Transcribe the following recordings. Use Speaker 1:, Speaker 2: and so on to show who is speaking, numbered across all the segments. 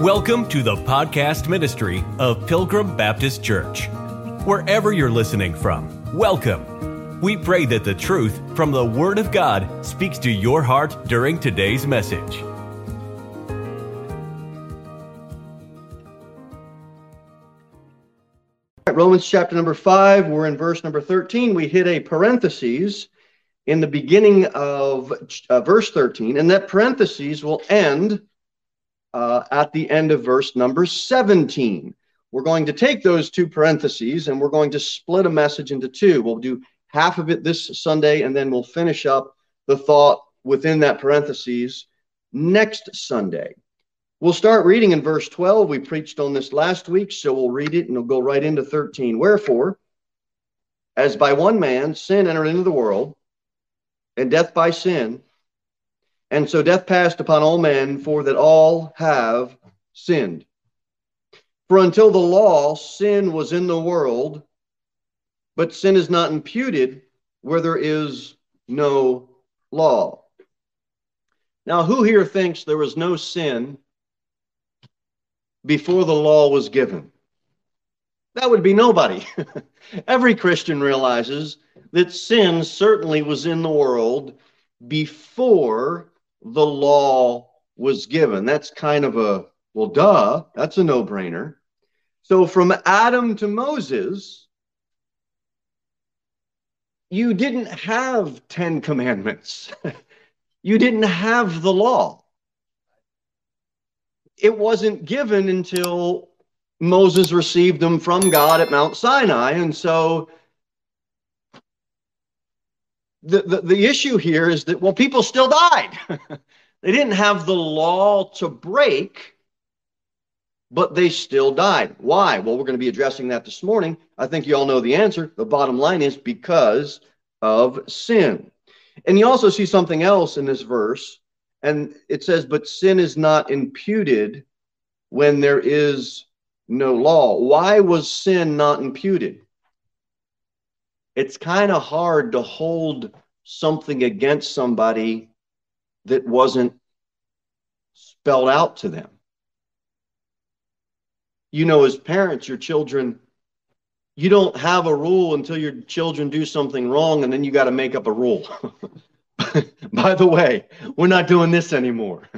Speaker 1: Welcome to the podcast ministry of Pilgrim Baptist Church. Wherever you're listening from, welcome. We pray that the truth from the Word of God speaks to your heart during today's message.
Speaker 2: Romans chapter number 5, we're in verse number 13. We hit a parenthesis in the beginning of uh, verse 13, and that parenthesis will end uh, at the end of verse number 17. We're going to take those two parentheses and we're going to split a message into two. We'll do half of it this Sunday and then we'll finish up the thought within that parentheses next Sunday. We'll start reading in verse 12. We preached on this last week, so we'll read it and we'll go right into 13. Wherefore, as by one man sin entered into the world, and death by sin, and so death passed upon all men, for that all have sinned. For until the law, sin was in the world, but sin is not imputed where there is no law. Now, who here thinks there was no sin before the law was given? That would be nobody. Every Christian realizes that sin certainly was in the world before the law was given. That's kind of a, well, duh, that's a no brainer. So from Adam to Moses, you didn't have 10 commandments, you didn't have the law. It wasn't given until Moses received them from God at Mount Sinai. And so the, the, issue here is that, well, people still died. they didn't have the law to break, but they still died. Why? Well, we're going to be addressing that this morning. I think you all know the answer. The bottom line is because of sin. And you also see something else in this verse, and it says, But sin is not imputed when there is no law. Why was sin not imputed? It's kind of hard to hold something against somebody that wasn't spelled out to them. You know, as parents, your children, you don't have a rule until your children do something wrong, and then you got to make up a rule. By the way, we're not doing this anymore.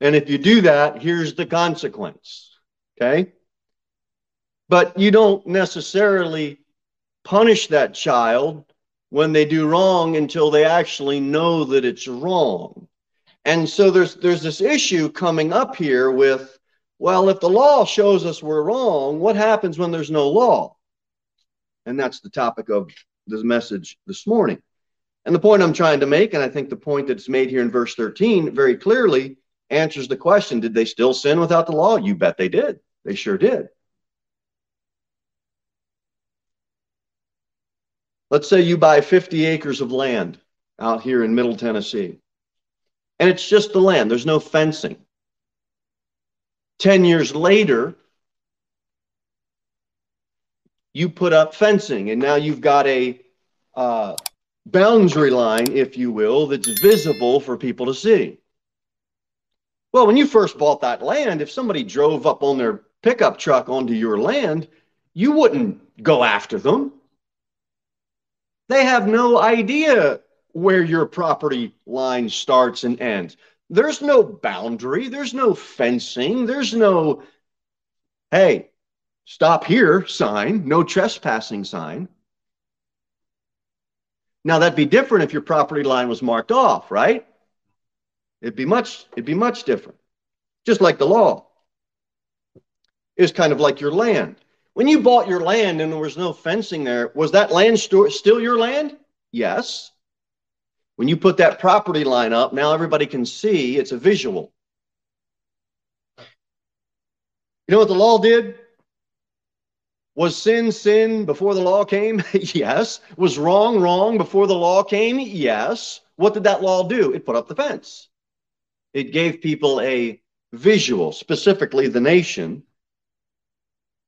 Speaker 2: And if you do that, here's the consequence. Okay? But you don't necessarily punish that child when they do wrong until they actually know that it's wrong. And so there's there's this issue coming up here with well if the law shows us we're wrong what happens when there's no law? And that's the topic of this message this morning. And the point I'm trying to make and I think the point that's made here in verse 13 very clearly answers the question did they still sin without the law? You bet they did. They sure did. Let's say you buy 50 acres of land out here in Middle Tennessee, and it's just the land, there's no fencing. 10 years later, you put up fencing, and now you've got a uh, boundary line, if you will, that's visible for people to see. Well, when you first bought that land, if somebody drove up on their pickup truck onto your land, you wouldn't go after them. They have no idea where your property line starts and ends. There's no boundary, there's no fencing, there's no, hey, stop here sign, no trespassing sign. Now that'd be different if your property line was marked off, right? It'd be much, it'd be much different. Just like the law is kind of like your land. When you bought your land and there was no fencing there, was that land st- still your land? Yes. When you put that property line up, now everybody can see it's a visual. You know what the law did? Was sin sin before the law came? yes. Was wrong wrong before the law came? Yes. What did that law do? It put up the fence. It gave people a visual, specifically the nation,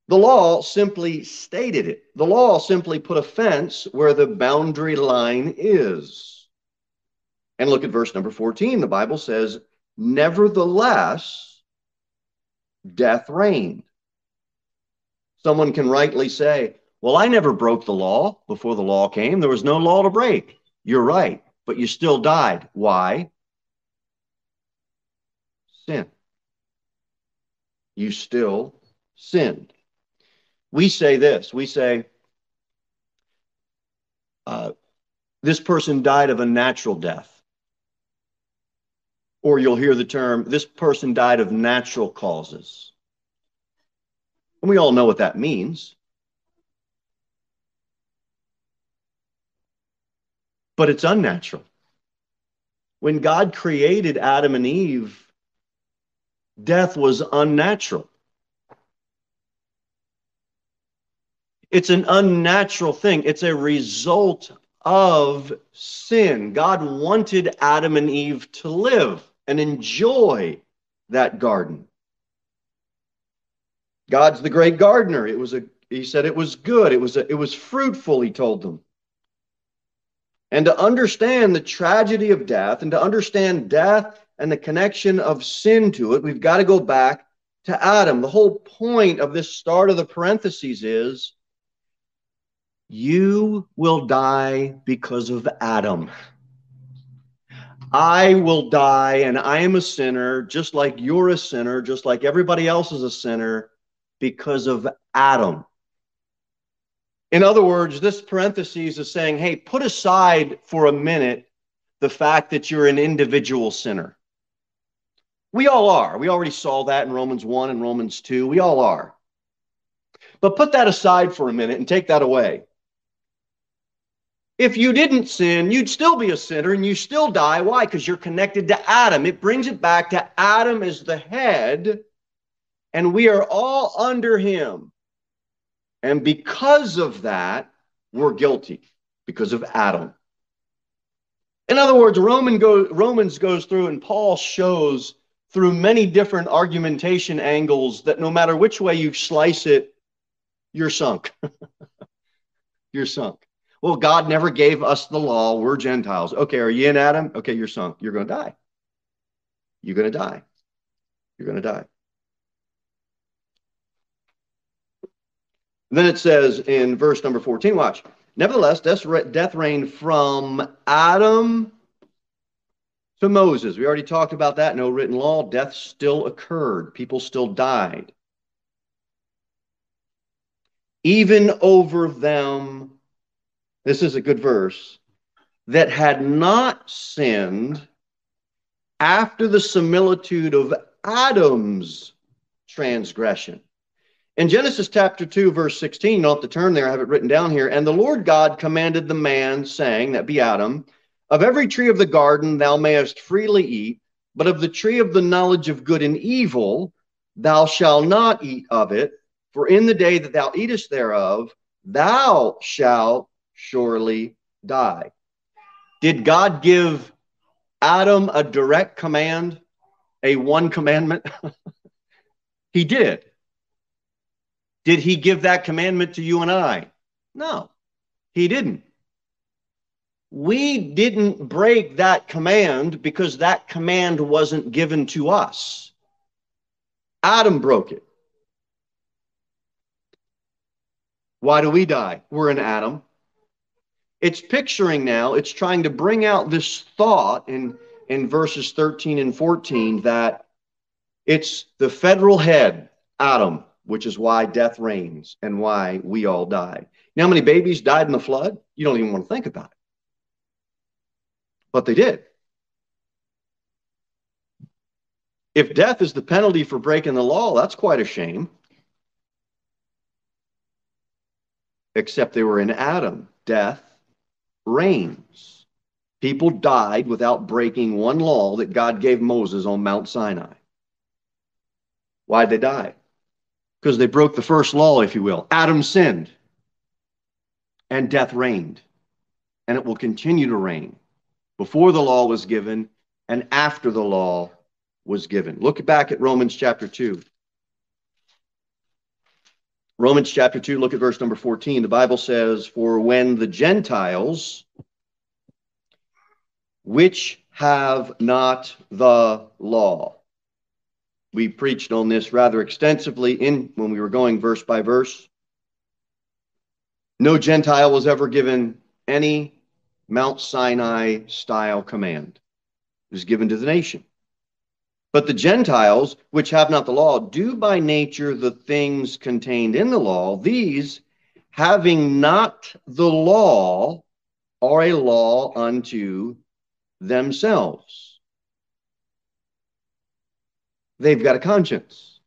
Speaker 2: the law simply stated it. The law simply put a fence where the boundary line is. And look at verse number 14. The Bible says, Nevertheless, death reigned. Someone can rightly say, Well, I never broke the law before the law came. There was no law to break. You're right, but you still died. Why? Sin. You still sinned. We say this we say, uh, This person died of a natural death. Or you'll hear the term, This person died of natural causes. And we all know what that means. But it's unnatural. When God created Adam and Eve, death was unnatural. It's an unnatural thing. It's a result of sin. God wanted Adam and Eve to live and enjoy that garden. God's the great gardener. It was a he said it was good. It was a, it was fruitful, he told them. And to understand the tragedy of death and to understand death and the connection of sin to it, we've got to go back to Adam. The whole point of this start of the parentheses is you will die because of Adam. I will die and I am a sinner, just like you're a sinner, just like everybody else is a sinner because of Adam. In other words, this parenthesis is saying, hey, put aside for a minute the fact that you're an individual sinner. We all are. We already saw that in Romans 1 and Romans 2. We all are. But put that aside for a minute and take that away. If you didn't sin, you'd still be a sinner and you still die. Why? Because you're connected to Adam. It brings it back to Adam as the head and we are all under him. And because of that, we're guilty because of Adam. In other words, Roman go, Romans goes through and Paul shows through many different argumentation angles that no matter which way you slice it, you're sunk. you're sunk. Well, God never gave us the law. We're Gentiles. Okay, are you in Adam? Okay, you're sunk. You're going to die. You're going to die. You're going to die. Then it says in verse number 14, watch. Nevertheless, death reigned from Adam to Moses. We already talked about that. No written law. Death still occurred. People still died. Even over them, this is a good verse, that had not sinned after the similitude of Adam's transgression. In Genesis chapter 2, verse 16, you don't have to turn there, I have it written down here. And the Lord God commanded the man, saying, that be Adam, of every tree of the garden thou mayest freely eat, but of the tree of the knowledge of good and evil thou shalt not eat of it, for in the day that thou eatest thereof, thou shalt surely die. Did God give Adam a direct command, a one commandment? he did. Did he give that commandment to you and I? No, he didn't. We didn't break that command because that command wasn't given to us. Adam broke it. Why do we die? We're in Adam. It's picturing now, it's trying to bring out this thought in, in verses 13 and 14 that it's the federal head, Adam, which is why death reigns and why we all die. You know how many babies died in the flood? You don't even want to think about it. But they did. If death is the penalty for breaking the law, that's quite a shame. Except they were in Adam. Death reigns. People died without breaking one law that God gave Moses on Mount Sinai. Why'd they die? because they broke the first law, if you will. Adam sinned, and death reigned, and it will continue to reign before the law was given and after the law was given. Look back at Romans chapter 2. Romans chapter 2, look at verse number 14. The Bible says, For when the Gentiles, which have not the law, we preached on this rather extensively in when we were going verse by verse. No Gentile was ever given any Mount Sinai style command. It was given to the nation. But the Gentiles, which have not the law, do by nature the things contained in the law. These, having not the law, are a law unto themselves. They've got a conscience.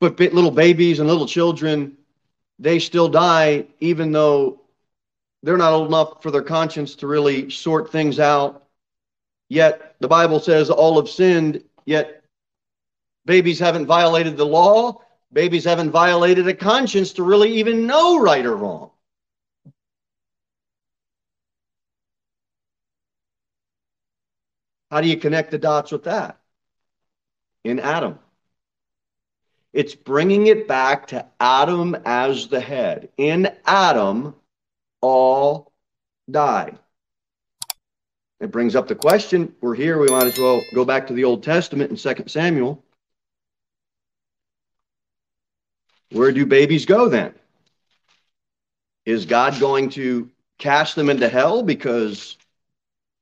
Speaker 2: But little babies and little children, they still die even though they're not old enough for their conscience to really sort things out. Yet the Bible says all have sinned, yet babies haven't violated the law. Babies haven't violated a conscience to really even know right or wrong. How do you connect the dots with that? In Adam. It's bringing it back to Adam as the head. In Adam, all died. It brings up the question we're here, we might as well go back to the Old Testament in 2 Samuel. Where do babies go then? Is God going to cast them into hell because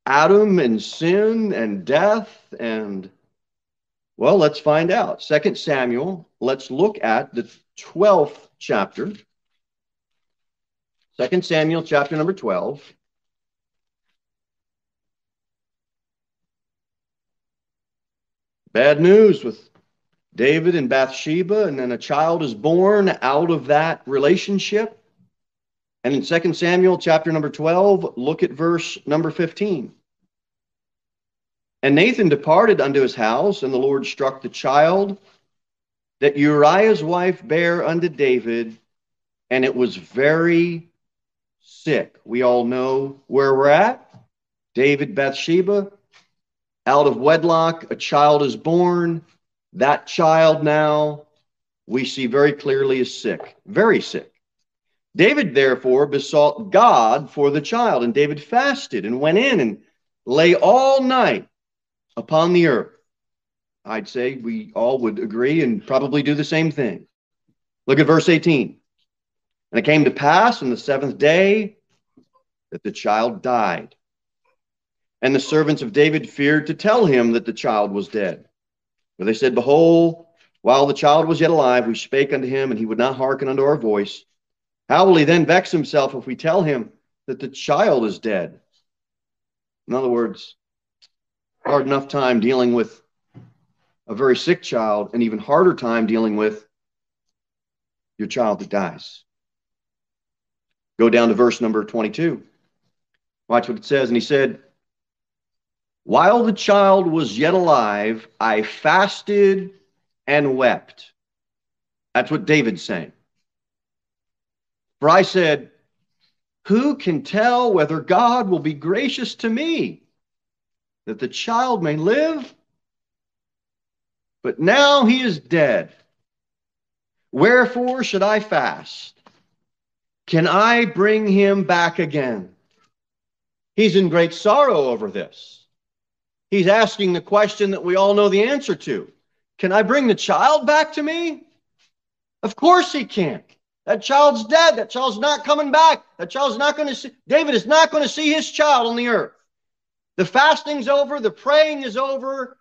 Speaker 2: Adam and sin and death and well, let's find out. Second Samuel, let's look at the 12th chapter. Second Samuel chapter number 12. Bad news with David and Bathsheba, and then a child is born out of that relationship. And in 2 Samuel chapter number 12, look at verse number 15. And Nathan departed unto his house, and the Lord struck the child that Uriah's wife bare unto David, and it was very sick. We all know where we're at. David, Bathsheba, out of wedlock, a child is born. That child now, we see very clearly, is sick, very sick. David therefore besought God for the child, and David fasted and went in and lay all night upon the earth. I'd say we all would agree and probably do the same thing. Look at verse 18. And it came to pass in the seventh day that the child died. And the servants of David feared to tell him that the child was dead. For they said, Behold, while the child was yet alive, we spake unto him, and he would not hearken unto our voice. How will he then vex himself if we tell him that the child is dead? In other words, hard enough time dealing with a very sick child, and even harder time dealing with your child that dies. Go down to verse number 22. Watch what it says. And he said, while the child was yet alive, I fasted and wept. That's what David's saying. For I said, Who can tell whether God will be gracious to me that the child may live? But now he is dead. Wherefore should I fast? Can I bring him back again? He's in great sorrow over this. He's asking the question that we all know the answer to Can I bring the child back to me? Of course he can't. That child's dead. That child's not coming back. That child's not going to see. David is not going to see his child on the earth. The fasting's over. The praying is over.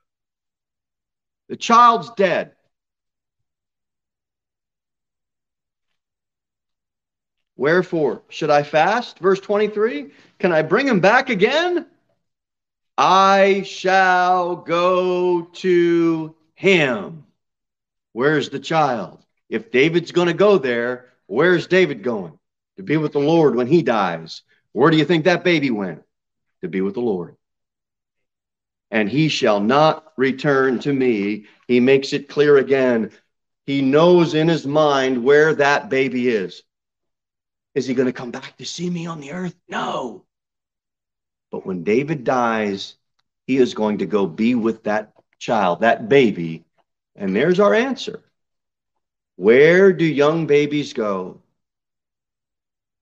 Speaker 2: The child's dead. Wherefore should I fast? Verse 23 Can I bring him back again? I shall go to him. Where's the child? If David's going to go there, where's David going? To be with the Lord when he dies. Where do you think that baby went? To be with the Lord. And he shall not return to me. He makes it clear again. He knows in his mind where that baby is. Is he going to come back to see me on the earth? No. But when David dies, he is going to go be with that child, that baby. And there's our answer. Where do young babies go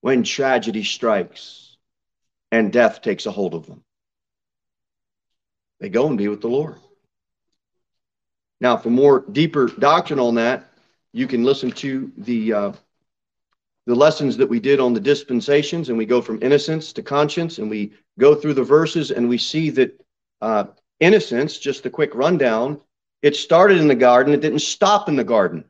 Speaker 2: when tragedy strikes and death takes a hold of them? they go and be with the Lord. Now, for more deeper doctrine on that, you can listen to the uh, the lessons that we did on the dispensations, and we go from innocence to conscience, and we go through the verses, and we see that uh, innocence, just a quick rundown, it started in the garden, it didn't stop in the garden.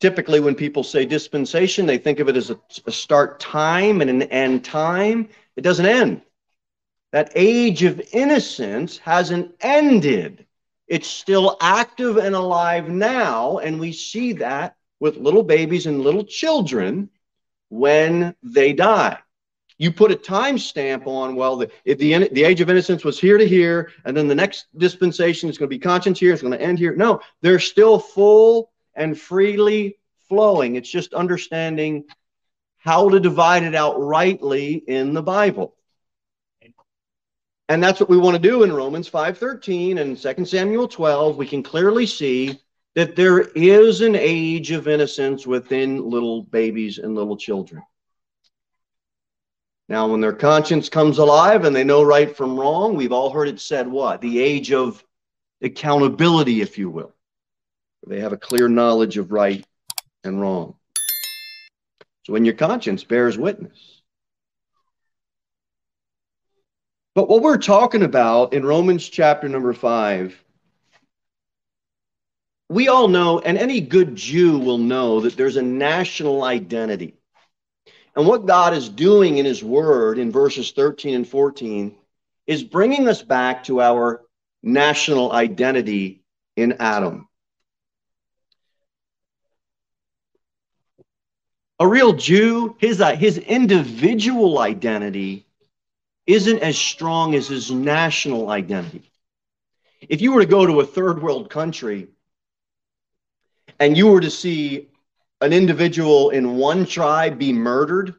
Speaker 2: Typically, when people say dispensation, they think of it as a, a start time and an end time. It doesn't end. That age of innocence hasn't ended. It's still active and alive now, and we see that with little babies and little children when they die. You put a time stamp on, well, the, the, the age of innocence was here to here, and then the next dispensation is going to be conscience here, it's going to end here. No, they're still full and freely flowing. It's just understanding how to divide it out rightly in the Bible. And that's what we want to do in Romans 5:13 and 2 Samuel 12. We can clearly see that there is an age of innocence within little babies and little children. Now, when their conscience comes alive and they know right from wrong, we've all heard it said what? The age of accountability, if you will. They have a clear knowledge of right and wrong. So when your conscience bears witness. But what we're talking about in Romans chapter number five we all know, and any good Jew will know, that there's a national identity. And what God is doing in His Word in verses 13 and 14 is bringing us back to our national identity in Adam. A real Jew, his, uh, his individual identity isn't as strong as his national identity. If you were to go to a third world country and you were to see an individual in one tribe be murdered,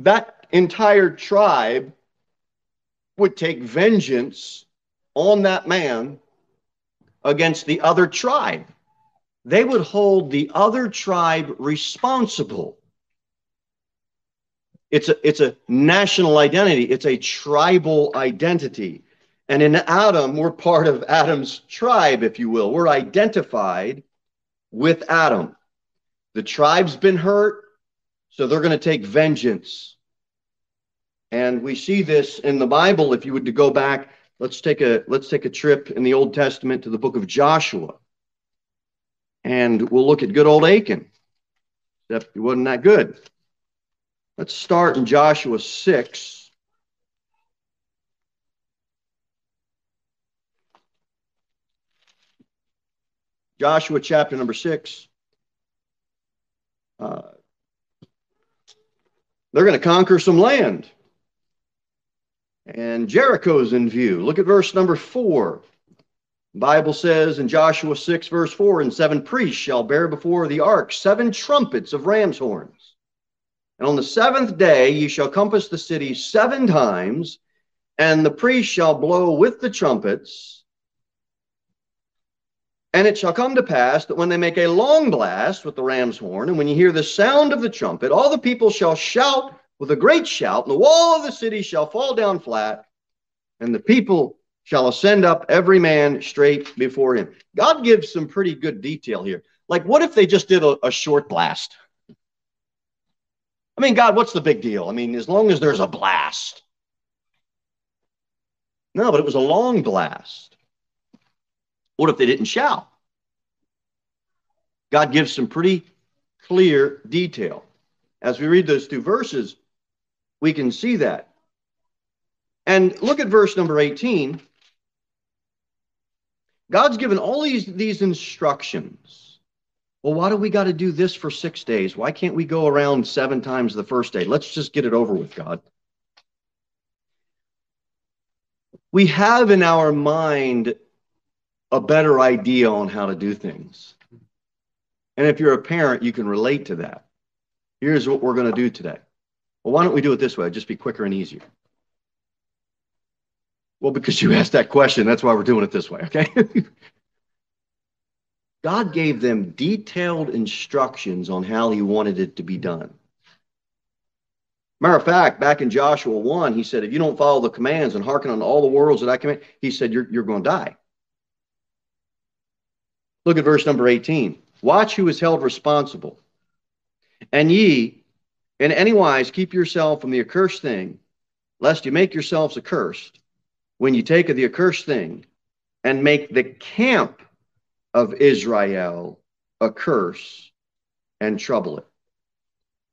Speaker 2: that entire tribe would take vengeance on that man against the other tribe. They would hold the other tribe responsible. It's a, it's a national identity, it's a tribal identity. And in Adam, we're part of Adam's tribe, if you will. We're identified with Adam. The tribe's been hurt, so they're going to take vengeance. And we see this in the Bible. If you would to go back, let's take a let's take a trip in the Old Testament to the book of Joshua. And we'll look at good old Achan. Except he wasn't that good. Let's start in Joshua 6. Joshua chapter number six. Uh, they're going to conquer some land. And Jericho's in view. Look at verse number four. The Bible says in Joshua 6, verse 4, and seven priests shall bear before the ark seven trumpets of ram's horns. And on the seventh day ye shall compass the city seven times, and the priests shall blow with the trumpets, and it shall come to pass that when they make a long blast with the ram's horn, and when you hear the sound of the trumpet, all the people shall shout with a great shout, and the wall of the city shall fall down flat, and the people shall ascend up every man straight before him. God gives some pretty good detail here. Like, what if they just did a, a short blast? I mean, God, what's the big deal? I mean, as long as there's a blast. No, but it was a long blast. What if they didn't shout? God gives some pretty clear detail. As we read those two verses, we can see that. And look at verse number 18. God's given all these, these instructions. Well, why do we got to do this for six days? Why can't we go around seven times the first day? Let's just get it over with, God. We have in our mind a better idea on how to do things. And if you're a parent, you can relate to that. Here's what we're going to do today. Well, why don't we do it this way? Just be quicker and easier. Well, because you asked that question, that's why we're doing it this way, okay? God gave them detailed instructions on how he wanted it to be done. Matter of fact, back in Joshua 1, he said, if you don't follow the commands and hearken unto all the words that I command, he said, you're, you're going to die. Look at verse number 18. Watch who is held responsible. And ye, in any wise, keep yourself from the accursed thing, lest you make yourselves accursed when you take of the accursed thing and make the camp of Israel a curse and trouble it.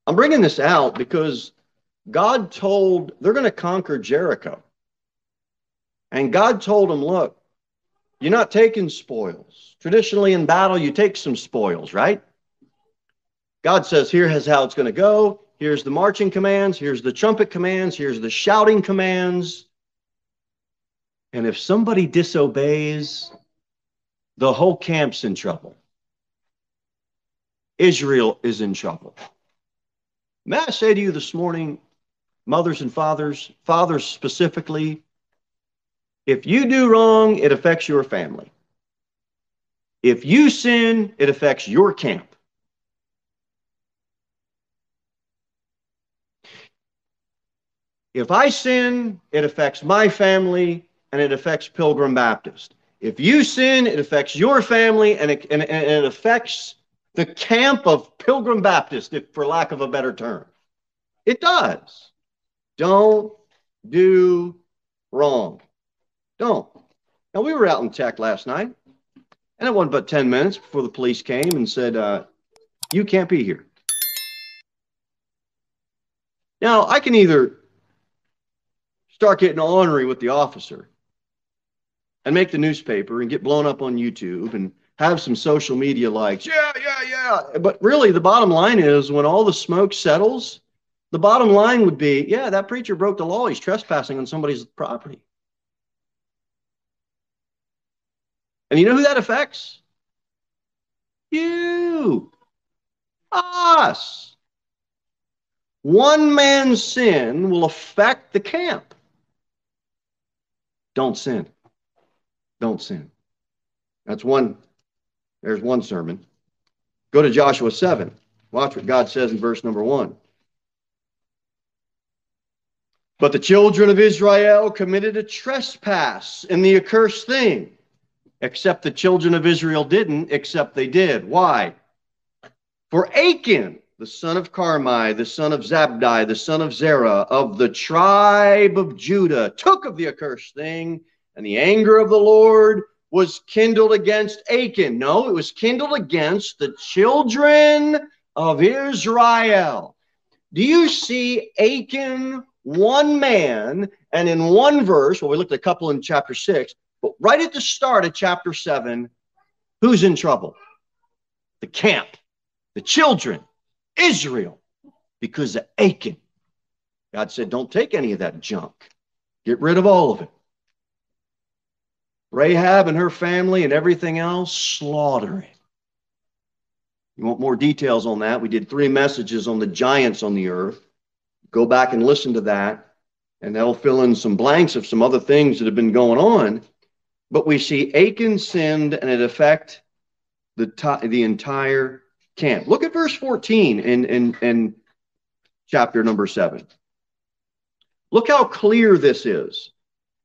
Speaker 2: I'm bringing this out because God told they're going to conquer Jericho. And God told them, look, you're not taking spoils. Traditionally in battle, you take some spoils, right? God says, here's how it's going to go. Here's the marching commands. Here's the trumpet commands. Here's the shouting commands. And if somebody disobeys, the whole camp's in trouble. Israel is in trouble. May I say to you this morning, mothers and fathers, fathers specifically, if you do wrong, it affects your family. If you sin, it affects your camp. If I sin, it affects my family and it affects Pilgrim Baptist. If you sin, it affects your family and it, and, and it affects the camp of Pilgrim Baptist, if, for lack of a better term. It does. Don't do wrong. Don't. Now, we were out in tech last night, and it wasn't but 10 minutes before the police came and said, uh, You can't be here. Now, I can either start getting ornery with the officer and make the newspaper and get blown up on YouTube and have some social media likes. Yeah, yeah, yeah. But really, the bottom line is when all the smoke settles, the bottom line would be yeah, that preacher broke the law. He's trespassing on somebody's property. And you know who that affects? You, us. One man's sin will affect the camp. Don't sin. Don't sin. That's one there's one sermon. Go to Joshua 7. Watch what God says in verse number 1. But the children of Israel committed a trespass in the accursed thing, except the children of Israel didn't, except they did. Why? For Achan, the son of Carmi, the son of Zabdi, the son of Zerah, of the tribe of Judah, took of the accursed thing, and the anger of the Lord was kindled against Achan. No, it was kindled against the children of Israel. Do you see Achan, one man, and in one verse, well, we looked at a couple in chapter six, but right at the start of chapter seven, who's in trouble? The camp, the children, Israel, because of Achan. God said, don't take any of that junk. Get rid of all of it. Rahab and her family and everything else slaughtering. You want more details on that? We did three messages on the giants on the earth. Go back and listen to that, and that'll fill in some blanks of some other things that have been going on. But we see Achan sinned and it affect the, the entire camp. Look at verse 14 in, in, in chapter number 7. Look how clear this is.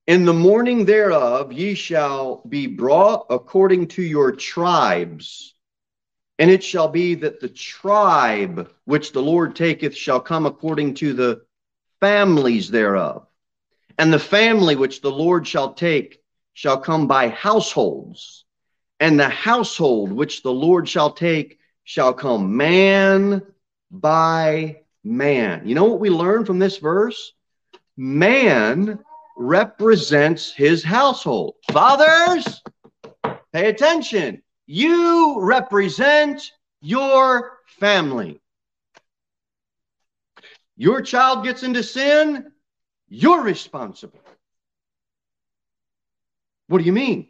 Speaker 2: In the morning thereof ye shall be brought according to your tribes. And it shall be that the tribe which the Lord taketh shall come according to the families thereof. And the family which the Lord shall take shall come by households. And the household which the Lord shall take shall come man by man. You know what we learn from this verse? Man represents his household. Fathers, pay attention. You represent your family. Your child gets into sin, you're responsible. What do you mean?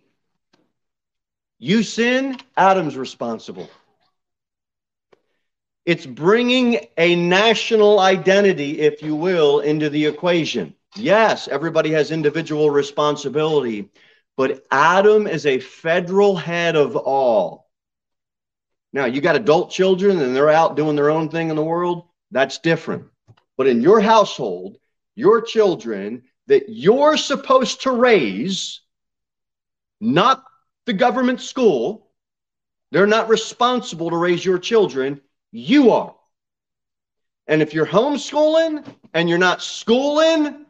Speaker 2: You sin, Adam's responsible. It's bringing a national identity, if you will, into the equation. Yes, everybody has individual responsibility, but Adam is a federal head of all. Now, you got adult children and they're out doing their own thing in the world. That's different. but in your household, your children that you're supposed to raise, not the government school, they're not responsible to raise your children. You are. And if you're homeschooling and you're not schooling,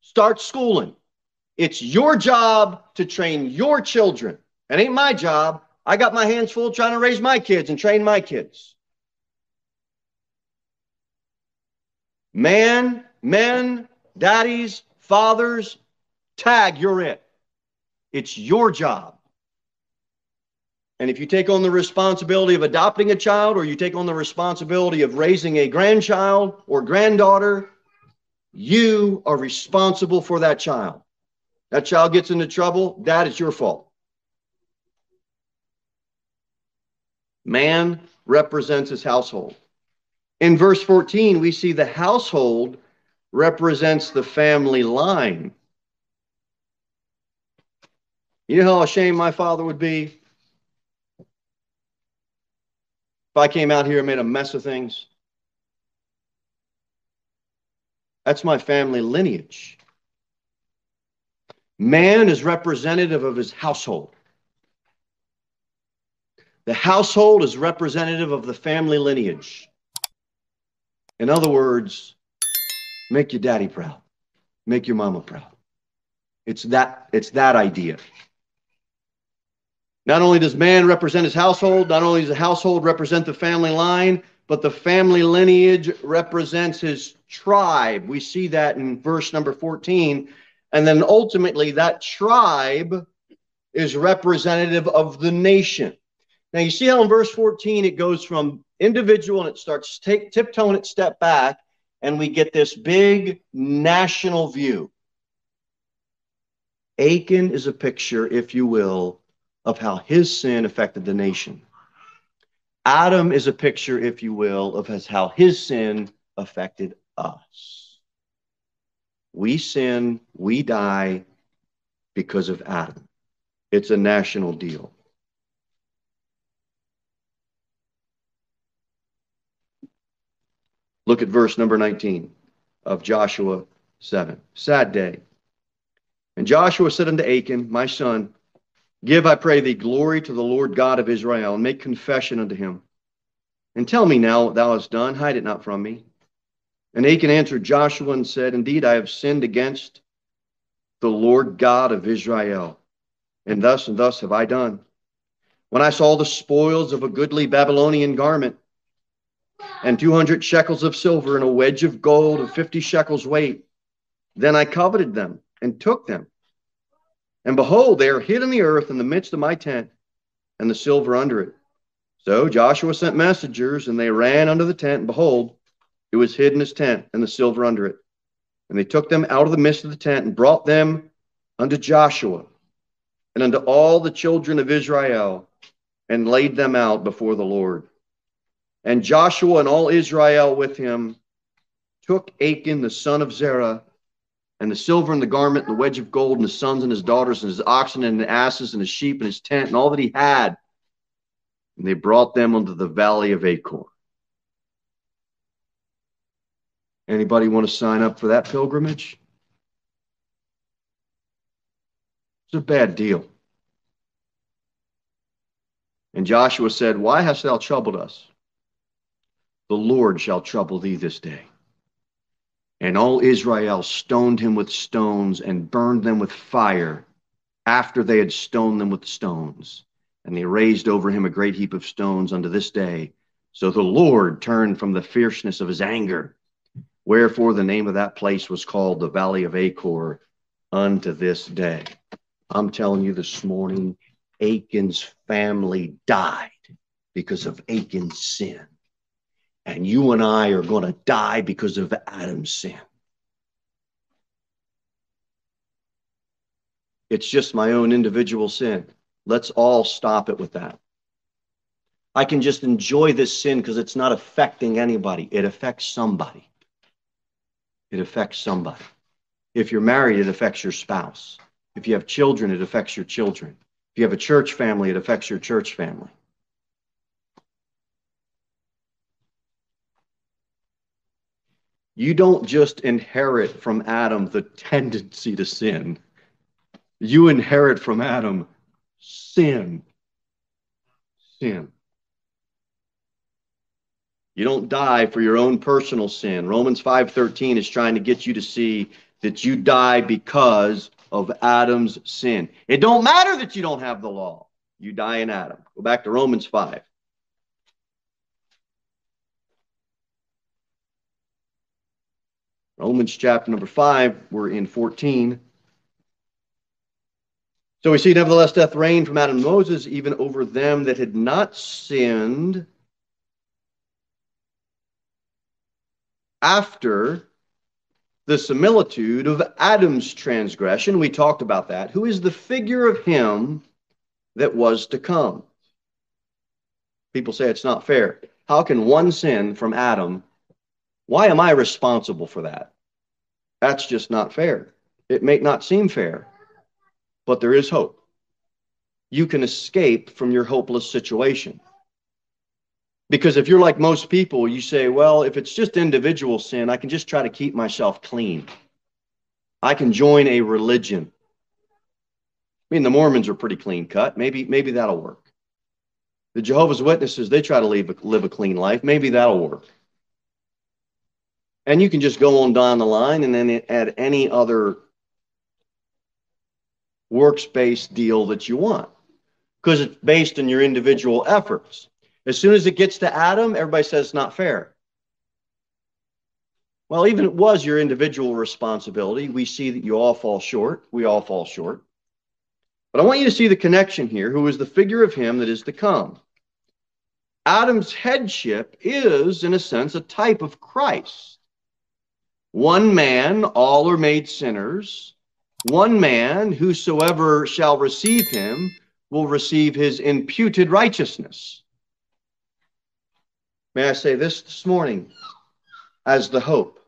Speaker 2: start schooling. It's your job to train your children. It ain't my job. I got my hands full trying to raise my kids and train my kids. Man, men, daddies, fathers, tag, you're it. It's your job. And if you take on the responsibility of adopting a child or you take on the responsibility of raising a grandchild or granddaughter, you are responsible for that child. That child gets into trouble, that is your fault. Man represents his household. In verse 14, we see the household represents the family line. You know how ashamed my father would be if I came out here and made a mess of things? That's my family lineage. Man is representative of his household. The household is representative of the family lineage. In other words, make your daddy proud, make your mama proud. It's that, it's that idea. Not only does man represent his household, not only does the household represent the family line, but the family lineage represents his tribe. We see that in verse number 14. And then ultimately, that tribe is representative of the nation. Now, you see how in verse 14 it goes from individual and it starts take, tiptoeing it step back, and we get this big national view. Achan is a picture, if you will, of how his sin affected the nation. Adam is a picture, if you will, of how his sin affected us. We sin, we die because of Adam. It's a national deal. Look at verse number 19 of Joshua 7. Sad day. And Joshua said unto Achan, My son, give, I pray thee, glory to the Lord God of Israel, and make confession unto him. And tell me now what thou hast done, hide it not from me. And Achan answered Joshua and said, Indeed, I have sinned against the Lord God of Israel, and thus and thus have I done. When I saw the spoils of a goodly Babylonian garment, and 200 shekels of silver and a wedge of gold of 50 shekels weight. Then I coveted them and took them. And behold, they are hid in the earth in the midst of my tent, and the silver under it. So Joshua sent messengers, and they ran under the tent, and behold, it was hid in his tent, and the silver under it. And they took them out of the midst of the tent, and brought them unto Joshua, and unto all the children of Israel, and laid them out before the Lord. And Joshua and all Israel with him took Achan the son of Zerah, and the silver and the garment, and the wedge of gold, and his sons and his daughters, and his oxen and his asses, and his sheep, and his tent, and all that he had. And they brought them unto the valley of Achor. Anybody want to sign up for that pilgrimage? It's a bad deal. And Joshua said, Why hast thou troubled us? The Lord shall trouble thee this day. And all Israel stoned him with stones and burned them with fire after they had stoned them with stones. And they raised over him a great heap of stones unto this day. So the Lord turned from the fierceness of his anger. Wherefore the name of that place was called the Valley of Achor unto this day. I'm telling you this morning, Achan's family died because of Achan's sin. And you and I are going to die because of Adam's sin. It's just my own individual sin. Let's all stop it with that. I can just enjoy this sin because it's not affecting anybody. It affects somebody. It affects somebody. If you're married, it affects your spouse. If you have children, it affects your children. If you have a church family, it affects your church family. You don't just inherit from Adam the tendency to sin, you inherit from Adam sin. Sin. You don't die for your own personal sin. Romans 5:13 is trying to get you to see that you die because of Adam's sin. It don't matter that you don't have the law. You die in Adam. Go back to Romans 5. Romans chapter number 5, we're in 14. So we see, nevertheless, death reigned from Adam and Moses, even over them that had not sinned after the similitude of Adam's transgression. We talked about that. Who is the figure of him that was to come? People say it's not fair. How can one sin from Adam? Why am I responsible for that? That's just not fair. It may not seem fair, but there is hope. You can escape from your hopeless situation. Because if you're like most people, you say, well, if it's just individual sin, I can just try to keep myself clean. I can join a religion. I mean, the Mormons are pretty clean cut. Maybe, maybe that'll work. The Jehovah's Witnesses, they try to a, live a clean life. Maybe that'll work. And you can just go on down the line and then add any other works-based deal that you want because it's based on your individual efforts. As soon as it gets to Adam, everybody says it's not fair. Well, even it was your individual responsibility. We see that you all fall short. We all fall short. But I want you to see the connection here, who is the figure of him that is to come. Adam's headship is, in a sense, a type of Christ. One man, all are made sinners. One man, whosoever shall receive him, will receive his imputed righteousness. May I say this this morning as the hope?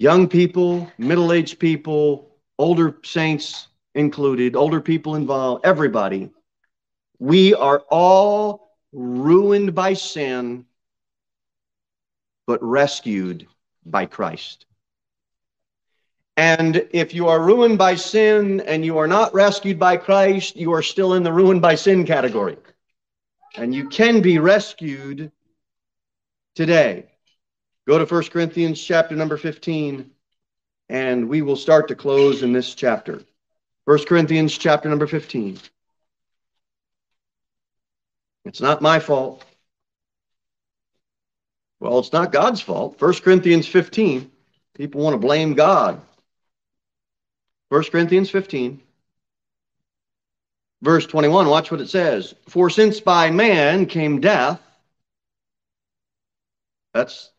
Speaker 2: Young people, middle aged people, older saints included, older people involved, everybody. We are all ruined by sin, but rescued by Christ. And if you are ruined by sin and you are not rescued by Christ, you are still in the ruined by sin category. And you can be rescued today. Go to 1 Corinthians chapter number 15, and we will start to close in this chapter. 1 Corinthians chapter number 15. It's not my fault. Well, it's not God's fault. 1 Corinthians 15. People want to blame God. 1 Corinthians 15. Verse 21, watch what it says. For since by man came death, that's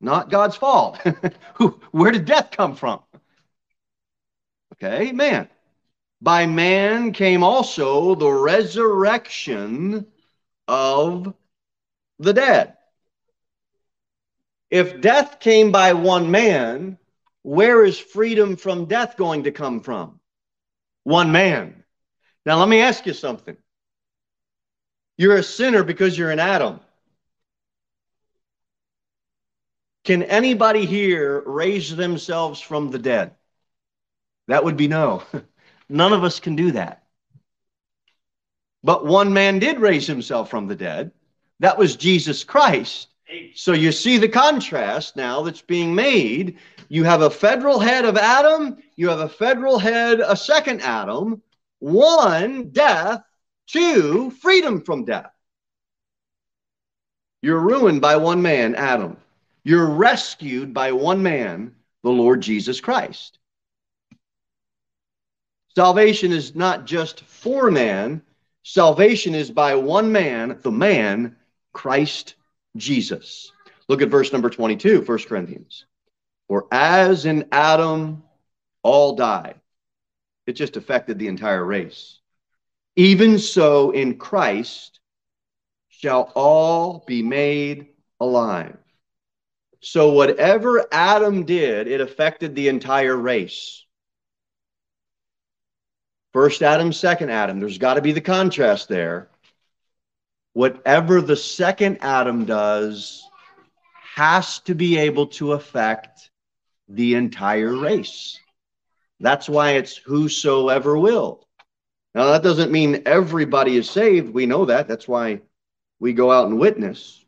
Speaker 2: not God's fault. Where did death come from? Okay, man. By man came also the resurrection of the dead. If death came by one man, where is freedom from death going to come from? One man. Now, let me ask you something. You're a sinner because you're an Adam. Can anybody here raise themselves from the dead? That would be no. None of us can do that. But one man did raise himself from the dead. That was Jesus Christ. So you see the contrast now that's being made. You have a federal head of Adam, you have a federal head, a second Adam, one, death, two, freedom from death. You're ruined by one man, Adam. You're rescued by one man, the Lord Jesus Christ. Salvation is not just for man, salvation is by one man, the man, Christ Jesus. Look at verse number 22, 1 Corinthians. For as in Adam all die, it just affected the entire race. Even so in Christ shall all be made alive. So, whatever Adam did, it affected the entire race. First Adam, second Adam. There's got to be the contrast there. Whatever the second Adam does has to be able to affect the entire race. That's why it's whosoever will. Now, that doesn't mean everybody is saved. We know that. That's why we go out and witness.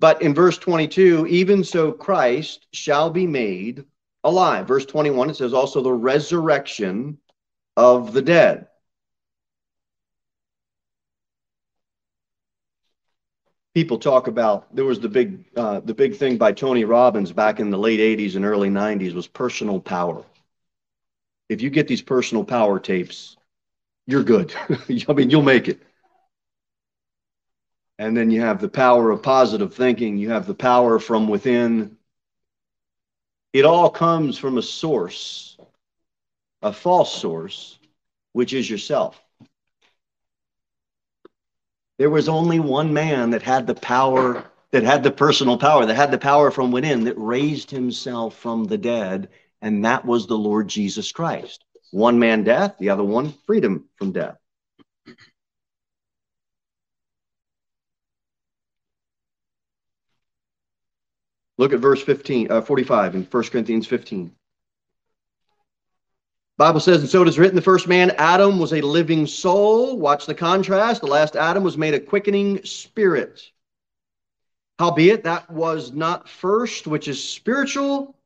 Speaker 2: But in verse 22, even so Christ shall be made alive. Verse 21, it says also the resurrection of the dead. People talk about there was the big uh, the big thing by Tony Robbins back in the late 80s and early 90s was personal power. If you get these personal power tapes, you're good. I mean, you'll make it. And then you have the power of positive thinking, you have the power from within. It all comes from a source, a false source, which is yourself. There was only one man that had the power, that had the personal power, that had the power from within, that raised himself from the dead, and that was the Lord Jesus Christ. One man death, the other one freedom from death. Look at verse 15, uh, 45 in 1 Corinthians 15. Bible says, and so it is written, the first man, Adam, was a living soul. Watch the contrast. The last Adam was made a quickening spirit. Howbeit, that was not first, which is spiritual,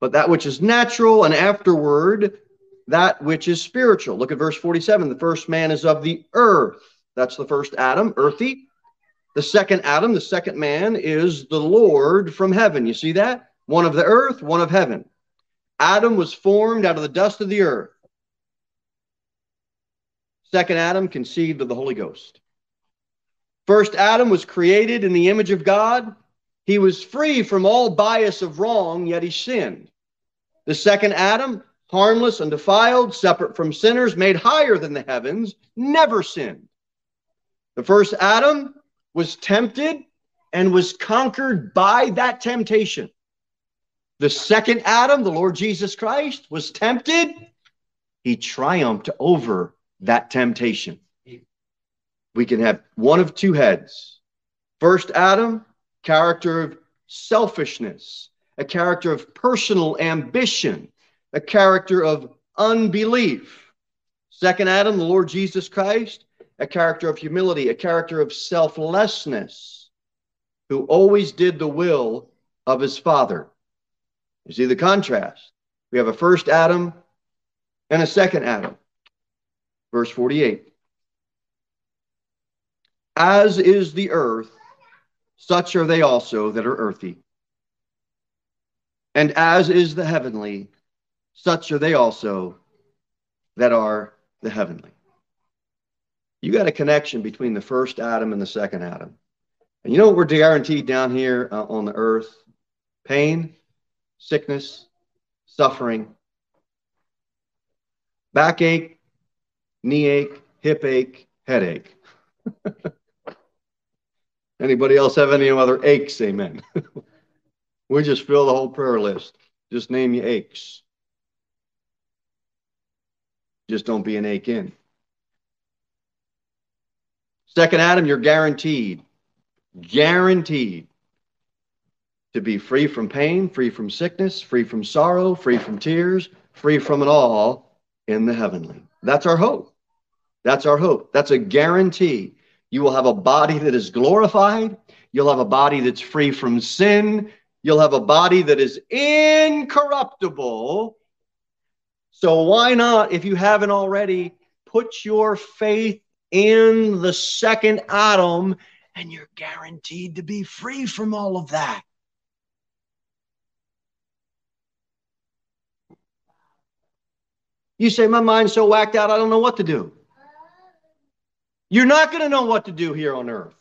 Speaker 2: but that which is natural, and afterward, that which is spiritual. Look at verse 47. The first man is of the earth. That's the first Adam, earthy. The second Adam, the second man, is the Lord from heaven. You see that? One of the earth, one of heaven. Adam was formed out of the dust of the earth. Second Adam conceived of the Holy Ghost. First Adam was created in the image of God. He was free from all bias of wrong, yet he sinned. The second Adam, harmless, undefiled, separate from sinners, made higher than the heavens, never sinned. The first Adam was tempted and was conquered by that temptation. The second Adam, the Lord Jesus Christ, was tempted. He triumphed over that temptation. We can have one of two heads. First Adam, character of selfishness, a character of personal ambition, a character of unbelief. Second Adam, the Lord Jesus Christ, a character of humility, a character of selflessness, who always did the will of his Father. You see the contrast. We have a first Adam and a second Adam. Verse 48. As is the earth, such are they also that are earthy. And as is the heavenly, such are they also that are the heavenly. You got a connection between the first Adam and the second Adam. And you know what we're guaranteed down here uh, on the earth? Pain, sickness, suffering, backache, knee ache, hip ache, headache. Anybody else have any other aches? Amen. we just fill the whole prayer list. Just name your aches. Just don't be an ache in. Second Adam, you're guaranteed, guaranteed to be free from pain, free from sickness, free from sorrow, free from tears, free from it all in the heavenly. That's our hope. That's our hope. That's a guarantee. You will have a body that is glorified. You'll have a body that's free from sin. You'll have a body that is incorruptible. So, why not, if you haven't already, put your faith in the second Adam and you're guaranteed to be free from all of that. You say, My mind's so whacked out, I don't know what to do. You're not going to know what to do here on earth.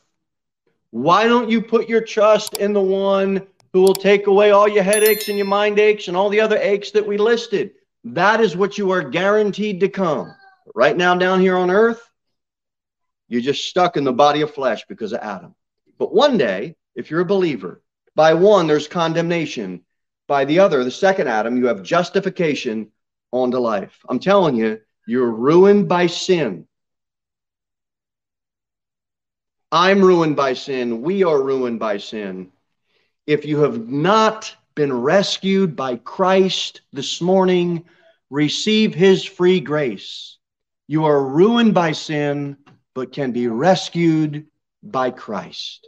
Speaker 2: Why don't you put your trust in the one who will take away all your headaches and your mind aches and all the other aches that we listed? That is what you are guaranteed to come. Right now, down here on earth, you're just stuck in the body of flesh because of Adam. But one day, if you're a believer, by one, there's condemnation. By the other, the second Adam, you have justification onto life. I'm telling you, you're ruined by sin. I'm ruined by sin. We are ruined by sin. If you have not been rescued by Christ this morning, receive his free grace. You are ruined by sin, but can be rescued by Christ.